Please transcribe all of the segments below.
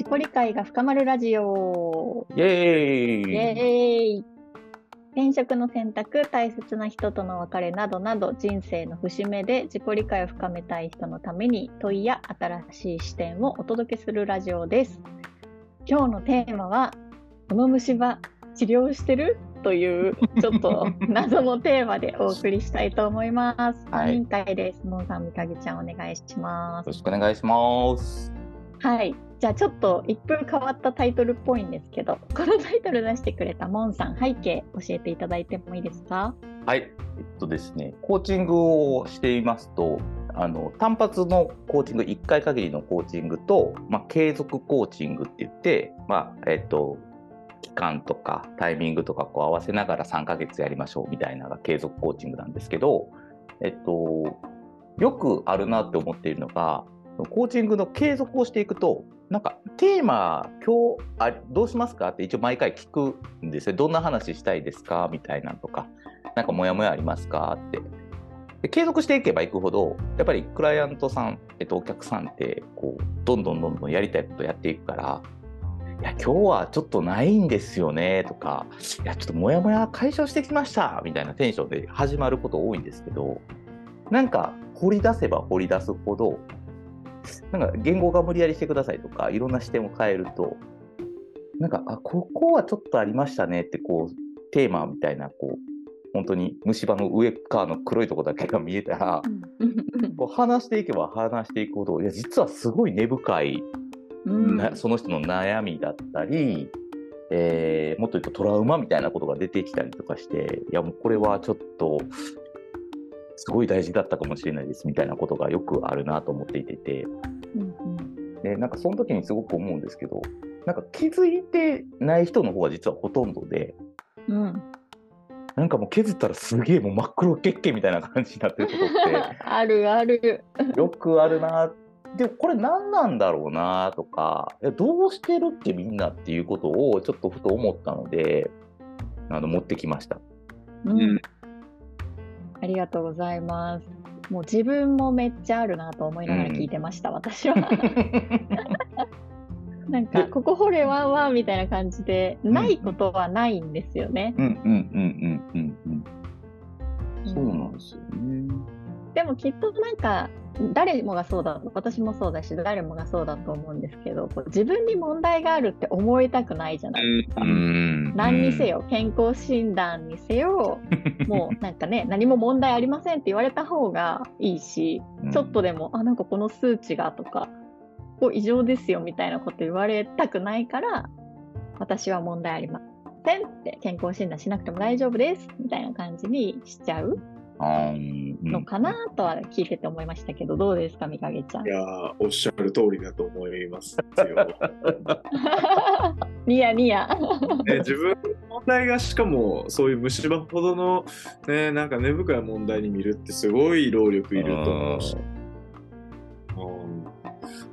自己理解が深まるラジオ。イエーイイエーイ転職の選択、大切な人との別れなどなど人生の節目で自己理解を深めたい人のために問いや新しい視点をお届けするラジオです。今日のテーマは、この虫歯治療してる？というちょっと 謎のテーマでお送りしたいと思います。はい委員会です。のんさん、みかげちゃんお願いしますよろ。しくお願いします。はい。じゃあちょっと一風変わったタイトルっぽいんですけど、このタイトル出してくれたモンさん、背景教えていただいてもいいですか？はい。えっとですね、コーチングをしていますと、あの単発のコーチング、1回限りのコーチングと、まあ、継続コーチングって言って、まあ、えっと、期間とかタイミングとかこう合わせながら3ヶ月やりましょうみたいなのが継続コーチングなんですけど、えっと、よくあるなって思っているのが、コーチングの継続をしていくと、なんかテーマ、今日あどうしますか？って一応毎回聞くんですよ。どんな話したいですか？みたいなのとか、なんかモヤモヤありますか？って。で継続していけばいくほど、やっぱりクライアントさん、えっと、お客さんってこう、どんどんどんどんやりたいことやっていくから、いや、今日はちょっとないんですよねとか、いや、ちょっとモヤモヤ解消してきましたみたいなテンションで始まること多いんですけど、なんか掘り出せば掘り出すほど、なんか言語が無理やりしてくださいとか、いろんな視点を変えると、なんか、あ、ここはちょっとありましたねって、こう、テーマみたいな、こう、本当に虫歯の上側の黒いとこだけが見えたら、こう話していけば話していくほど、いや、実はすごい根深い、うん。なその人の悩みだったり、えーもっと言うとトラウマみたいなことが出てきたりとかして、いや、もうこれはちょっと、すごい大事だったかもしれないですみたいなことがよくあるなと思っていてて、うんで、なんかその時にすごく思うんですけど、なんか気づいてない人の方が実はほとんどで、うんうんなんかもう削ったらすげえもう真っ黒血形みたいな感じになってることっ あるある。てよくあるな。で、これ何なんだろうなとか、えどうしてるってみんなっていうことをちょっとふと思ったので、あの持ってきました。うんありがとうございます。もう自分もめっちゃあるなと思いながら聞いてました、私は。なんか、でここ掘れワンワンみたいな感じで、んないことはないんですよね。うんうんうんうんうんうん。そうなんですよね。でもきっとなんか誰もがそうだ私もそうだし誰もがそうだと思うんですけど自分に問題があるって思いたくないじゃないですか。ん何にせ。よ健康診断にせよ もうなんかね何も問題ありませんって言われた方がいいしうんちょっとでもあなんかこの数値がとかこう異常ですよみたいなこと言われたくないから私は問題ありませんって健康診断しなくても大丈夫ですみたいな感じにしちゃうのかなとは聞いてて思いましたけど、どうですか、みかげちゃん？い。やーおっしゃる通りだと思いますよ。ニヤニヤ。ね、自分の問題がしかもそういう虫歯ほどの、ね、なんか根深い問題に見るってすごい労力いると思うし、うん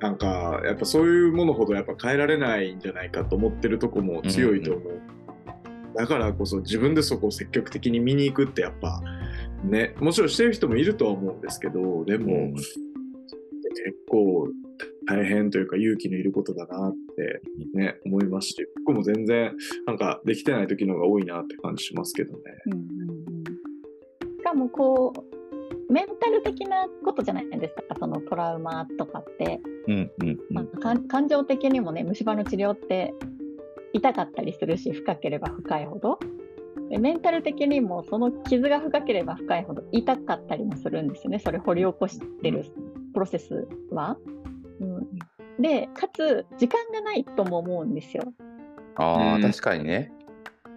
なんかやっぱそういうものほどやっぱ変えられないんじゃないかと思ってるとこも強いと思う。だからこそ自分でそこを積極的に見に行くってやっぱねもちろんしてる人もいるとは思うんですけどでも、うん結構大変というか勇気のいることだなってね思いますし僕も全然なんかできてない時の方が多いなって感じしますけどね。うんうんうんしかもこう、メンタル的なことじゃないですか、そのトラウマとかって。うんうん感情的にもね、虫歯の治療って痛かったりするし、深ければ深いほど。でメンタル的にもその傷が深ければ深いほど痛かったりもするんですよね、それ掘り起こしてるプロセスは。うん、で、かつ、時間がないとも思うんですよ。ああ、うん確かにね。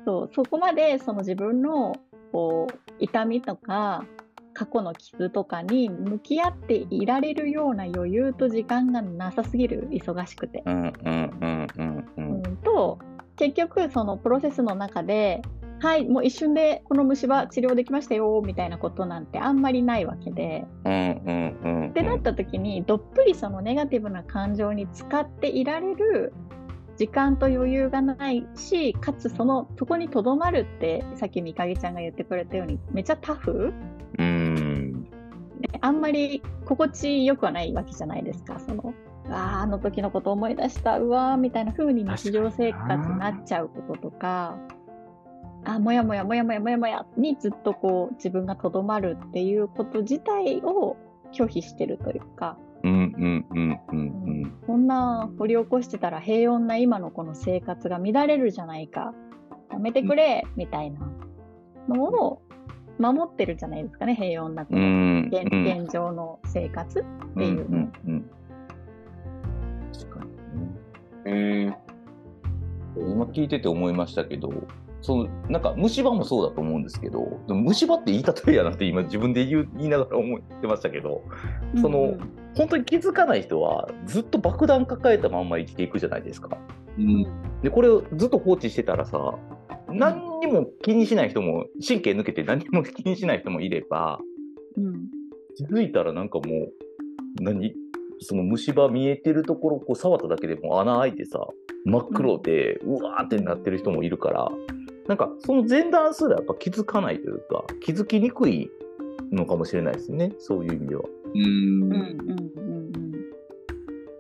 そうそこまでその自分のこう痛みとか過去の傷とかに向き合っていられるような余裕と時間がなさすぎる忙しくて。うんうんうんうんう。うんん、と結局そのプロセスの中で「はいもう一瞬でこの虫歯治療できましたよ」みたいなことなんてあんまりないわけで。ってなった時にどっぷりそのネガティブな感情に使っていられる時間と余裕がないしかつそのそこにとどまるってさっきみかげちゃんが言ってくれたようにめっちゃタフ？うん。であんまり心地よくはないわけじゃないですかそのああの時のこと思い出したうわーみたいな風に日常生活になっちゃうこととかあもやもやもやもやもやもやにずっとこう自分がとどまるっていうこと自体を拒否してるというか、うんうんうんうんこんな掘り起こしてたら平穏な今のこの生活が乱れるじゃないかやめてくれ、みたいなのを守ってるじゃないですかね平穏なこうん。うのん現,、うん現状の生活っていう。うんうんうん確かにね。うん今聞いてて思いましたけど、そのなんか虫歯もそうだと思うんですけど、虫歯って言い例えやなって今自分で言う言いながら思ってましたけど、そのうん。うん本当に気づかない人はずっと爆弾抱えたまんま生きていくじゃないですか。うん。で、これをずっと放置してたらさ、何にも気にしない人も、神経抜けて何にも気にしない人もいれば、うん。気づいたらなんかもう、何？その虫歯見えてるところをこう触っただけでもう穴開いてさ、真っ黒で、うわーってなってる人もいるから、なんかその前段すらやっぱ気づかないというか、気づきにくいのかもしれないですね、そういう意味では。うんうんうんうんうん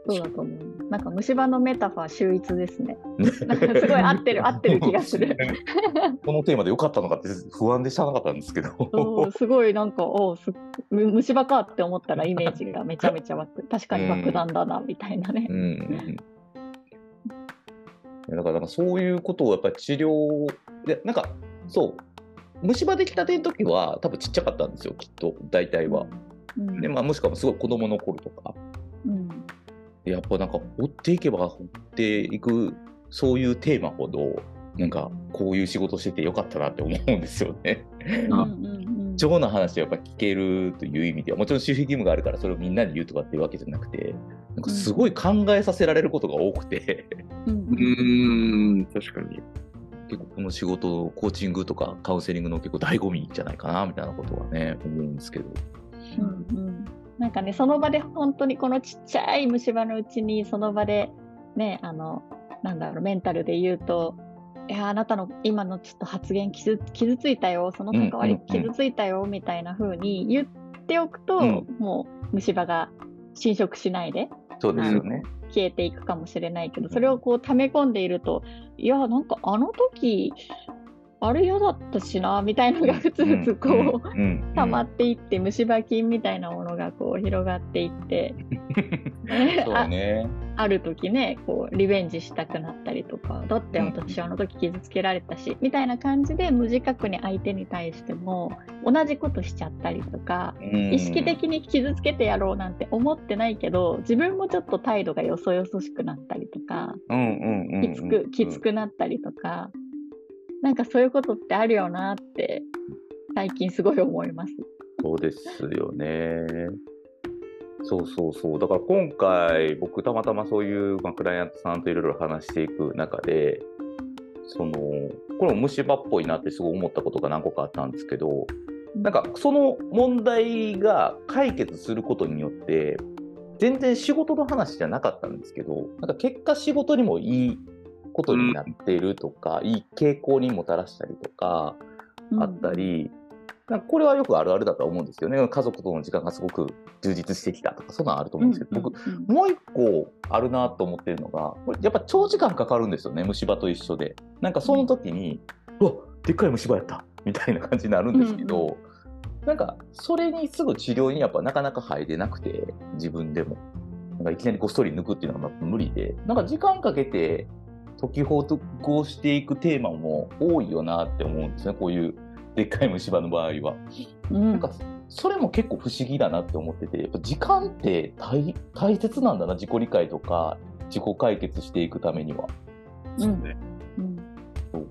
そうだと思う。なんか虫歯のメタファー秀逸ですね。なんかすごい合ってる合ってる気がする。このテーマでよかったのかって不安でしゃあなかったんですけど。すごいなんかおすむ虫歯かって思ったらイメージがめちゃめちゃ湧く確かに爆弾だなみたいなねう。んうんだからなんかそういうことをやっぱり治療でなんかそう虫歯できたての時は多分ちっちゃかったんですよきっと大体は。うんでまあもしくはすごい子供の頃とかうんやっぱなんか追っていけば追っていくそういうテーマほどなんかこういう仕事しててよかったなって思うんですよね。うんうんうん貴重な話をやっぱ聞けるという意味ではもちろん守秘義務があるからそれをみんなに言うとかっていうわけじゃなくてなんかすごい考えさせられることが多くて。うんうーん、確かに。結構この仕事、コーチングとかカウンセリングの結構醍醐味じゃないかなみたいなことはね、思うんですけど。うんうんなんかねその場で本当にこのちっちゃい虫歯のうちにその場でねあのなんだろうメンタルで言うといやあなたの今のちょっと発言傷傷ついたよその関わり傷ついたよみたいな風に言っておくと、うんもう虫歯が侵食しないでそうですよね。消えていくかもしれないけどそれをこう溜め込んでいるといやなんかあの時あれ嫌だったしなみたいなのがふつふつこう、溜まっていって虫歯菌みたいなものがこう広がっていって、そうだね。あある時ねこうリベンジしたくなったりとかだって私あの時傷つけられたしみたいな感じで無自覚に相手に対しても同じことしちゃったりとか意識的に傷つけてやろうなんて思ってないけど自分もちょっと態度がよそよそしくなったりとかうんうんうんうんきつくきつくなったりとかなんかそういうことってあるよなって最近すごい思います。そうですよね。そうそうそう。だから今回、僕たまたまそういう、まあ、クライアントさんといろいろ話していく中で、その、これも虫歯っぽいなってすごい思ったことが何個かあったんですけど、なんかその問題が解決することによって、全然仕事の話じゃなかったんですけど、なんか結果仕事にもいいことになっているとか、いい傾向にもたらしたりとか、あったり、なんかこれはよくあるあるだとは思うんですよね。家族との時間がすごく充実してきたとか、そんなんあると思うんですけど、僕、うんもう一個あるなと思ってるのが、これやっぱ長時間かかるんですよね、虫歯と一緒で。なんかその時に、うわでっかい虫歯やったみたいな感じになるんですけど、なんかそれにすぐ治療にやっぱなかなか入れなくて、自分でも。なんかいきなりこっそり抜くっていうのが無理で、なんか時間かけて解きほぐしていくテーマも多いよなって思うんですね、こういうでっかい虫歯の場合は。うんなんかそれも結構不思議だなって思ってて、やっぱ時間って大大切なんだな、自己理解とか、自己解決していくためには。そうね。うん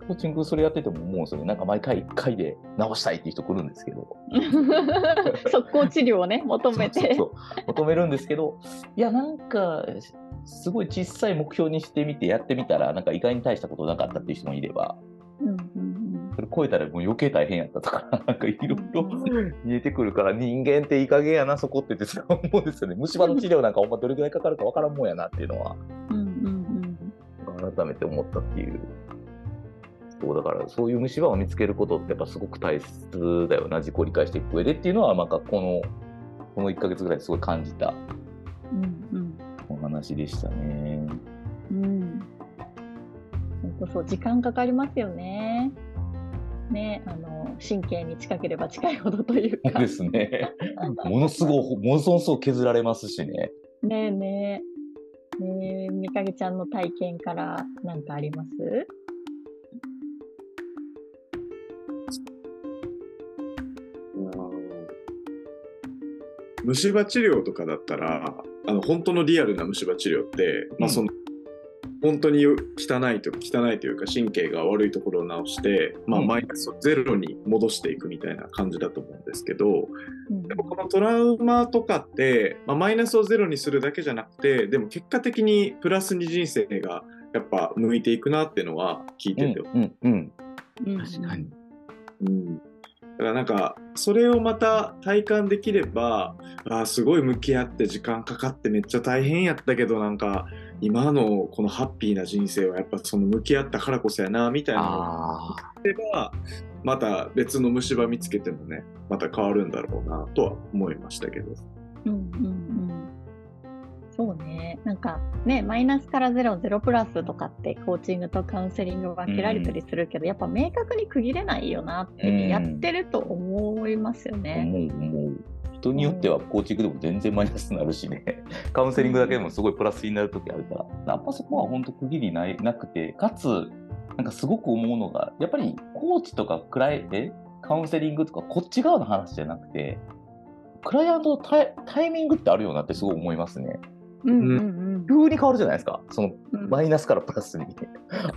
コーチングそれやってても思うんですよね。なんか毎回1回で直したいっていう人来るんですけど。速攻治療をね求めてそうそうそう求めるんですけど、いや、なんか、すごい小さい目標にしてみてやってみたら、なんか意外に大したことなかったっていう人もいれば、うんうんそれ超えたらもう余計大変やったとか、なんかいろいろ見えてくるから、人間っていい加減やな、そこってって思うんですよね。虫歯の治療なんかほんまどれぐらいかかるかわからんもんやなっていうのは、うんうんうん改めて思ったっていう。そうだから、そういう虫歯を見つけることってやっぱすごく大切だよな、自己理解していく上でっていうのは、なんかこの、この1ヶ月ぐらいすごい感じたうんうんも話でしたね。うん。本当そう、時間かかりますよね。ね、あの、神経に近ければ近いほどというか。ですね。ものすごい、ものすごく削られますしね。ねえねえ。ねえ、みかげちゃんの体験から何かあります？虫歯治療とかだったらあの本当のリアルな虫歯治療って、まあ、その本当に汚いと汚いというか神経が悪いところを直して、まあ、うん。マイナスをゼロに戻していくみたいな感じだと思うんですけど、うん。でもこのトラウマとかって、まあ、マイナスをゼロにするだけじゃなくてでも結果的にプラスに人生がやっぱ向いていくなっていうのは聞いてて、うんうん。うん。確かに。うん、だからなんかそれをまた体感できればあーすごい向き合って時間かかってめっちゃ大変やったけどなんか今のこのハッピーな人生はやっぱその向き合ったからこそやなみたいなのがればまた別の虫歯見つけてもねまた変わるんだろうなとは思いましたけど。うんうんうん。そうね。なんかね、マイナスからゼロ、ゼロプラスとかってコーチングとカウンセリング分けられたりするけど、やっぱ明確に区切れないよなってうんやってると思いますよあ、ね。思う思う。人によってはコーチングでも全然マイナスになるしね、カウンセリングだけでもすごいプラスになるときあるから、やっぱそこは本当区切りないなくて、かつ、なんかすごく思うのが、やっぱりコーチとかクライえ？カウンセリングとかこっち側の話じゃなくて、クライアントのタイタイミングってあるよなってすごい思いますね。うんうんうん急に変わるじゃないですか、そのうん。マイナスからプラスに。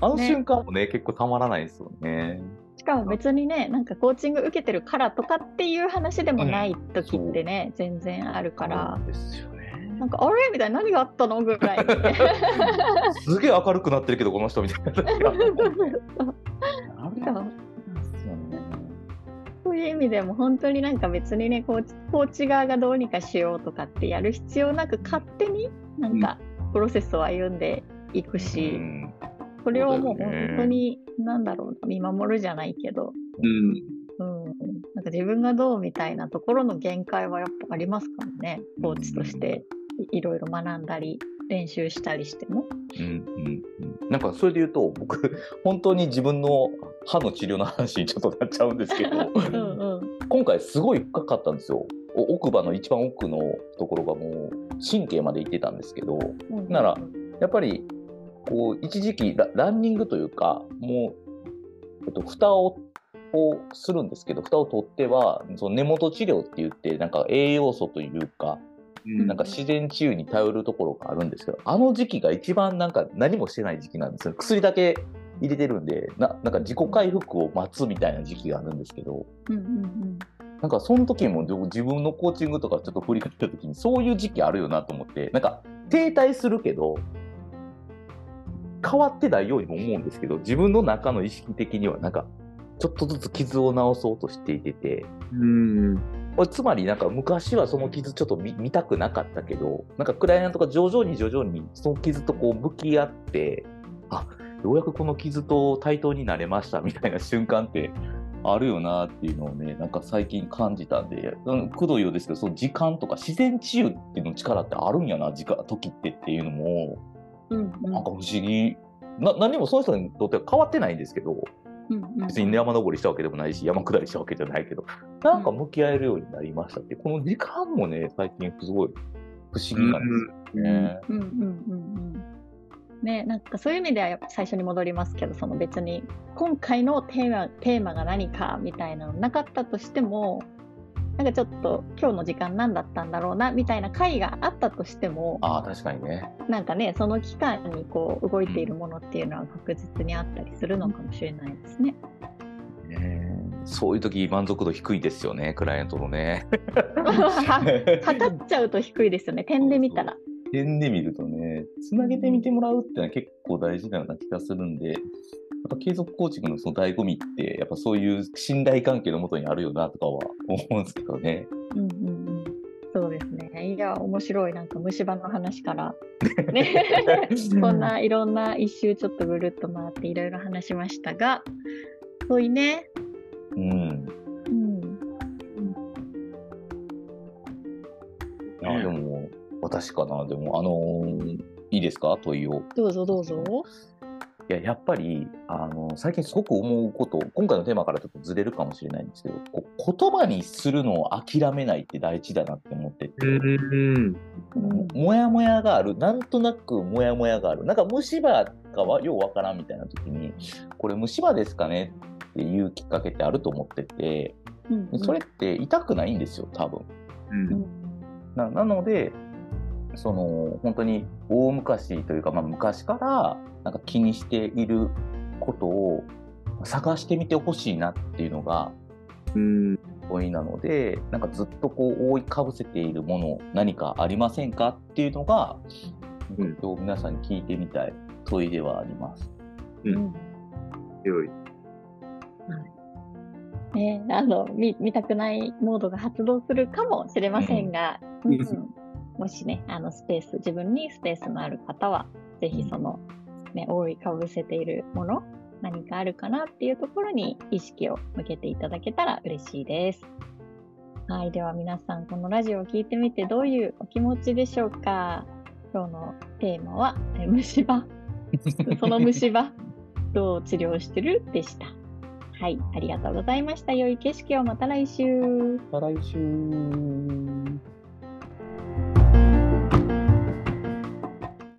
あのね瞬間もね、結構たまらないですよね。しかも別にね、なんかコーチング受けてるからとかっていう話でもない時ってね、全然あるから。ですよね。なんかあれ？みたいな？何があったの？ぐらい。すげえ明るくなってるけど、この人みたいな。そう。いう意味でも本当になんか別にねコーチコーチ側がどうにかしようとかってやる必要なく勝手になんかプロセスを歩んでいくし、うんそれをもう本当になんだろうな見守るじゃないけど、うん。うん、なんか自分がどうみたいなところの限界はやっぱありますからね。コーチとしていいろいろ学んだり練習したりしても。うんうんうん。なんかそれで言うと僕 本当に自分の歯の治療の話にちょっとなっちゃうんですけど。うんうん。今回すごい深かったんですよ。お奥歯の一番奥のところがもう神経まで行ってたんですけど。うん。ならやっぱりこう一時期ラランニングというかもう、えっと、蓋ををするんですけど蓋を取ってはその根元治療って言ってなんか栄養素というかうんなんか自然治癒に頼るところがあるんですけど、あの時期が一番なんか何もしてない時期なんですよ。薬だけ入れてるんで、ななんか自己回復を待つみたいな時期があるんですけど、うんうんなんかその時も自分のコーチングとかちょっと振り返った時にそういう時期あるよなと思って、なんか停滞するけど、変わってないようにも思うんですけど、自分の中の意識的にはなんかちょっとずつ傷を治そうとしていてて、うん。つまりなんか昔はその傷ちょっと見見たくなかったけどなんかクライアントが徐々に徐々にその傷とこう向き合ってあようやくこの傷と対等になれましたみたいな瞬間ってあるよなっていうのをねなんか最近感じたんで、うん、くどいようですけどその時間とか自然治癒っていうの力ってあるんやな時間時ってっていうのもうんうん。なんか不思議。な何もその人にとっては変わってないんですけどうんうん。別に山登りしたわけでもないし、山下りしたわけじゃないけど、なんか向き合えるようになりましたって、この時間もね、最近すごい不思議なんですよ。ね。うんうんうんうん。ね、なんかそういう意味ではやっぱ最初に戻りますけどその別に今回のテーマテーマが何かみたいなのなかったとしてもなんかちょっと今日の時間何だったんだろうなみたいな回があったとしてもああ、確かにね。なんかねその期間にこう動いているものっていうのは確実にあったりするのかもしれないですね。ねそういう時満足度低いですよね、クライアントのね。測っちゃうと低いですよね 点で見たら。点で見るとね、つなげてみてもらうってのは結構大事なような気がするんで、やっぱ継続コーチングのその醍醐味って、やっぱそういう信頼関係のもとにあるよなとかは思うんですけどね。うんうんうんそうですね。いや、面白い。なんか虫歯の話から。ね。こんないろんな一周ちょっとぐるっと回っていろいろ話しましたが、そういね。うん。うん。あでも、私かな、でも、あのーいいですか、問いを。どうぞどうぞ。いや、やっぱり、あの、最近すごく思うこと、今回のテーマからちょっとずれるかもしれないんですけど、こう言葉にするのを諦めないって大事だなって思ってて、うん。うんもやもやがある、なんとなくもやもやがある、なんか虫歯かはようわからんみたいな時に、これ虫歯ですかねっていうきっかけってあると思ってて、うんでそれって痛くないんですよ、多分。うん。うん。ななので、その本当に大昔というか、まあ、昔からなんか気にしていることを探してみてほしいなっていうのがうん。問いなので、なんかずっとこう覆いかぶせているもの何かありませんかっていうのが、うん今日皆さんに聞いてみたい問いではあります。うん良い。ね、あの見見たくないモードが発動するかもしれませんが、うんうんもしね、あのスペース、自分にスペースのある方は、ぜひその、ね、覆いかぶせているもの、何かあるかなっていうところに意識を向けていただけたら嬉しいです。はい、では皆さん、このラジオを聞いてみてどういうお気持ちでしょうか？今日のテーマは、え虫歯。その虫歯、どう治療してるでした。はい、ありがとうございました。良い景色をまた来週。また来週。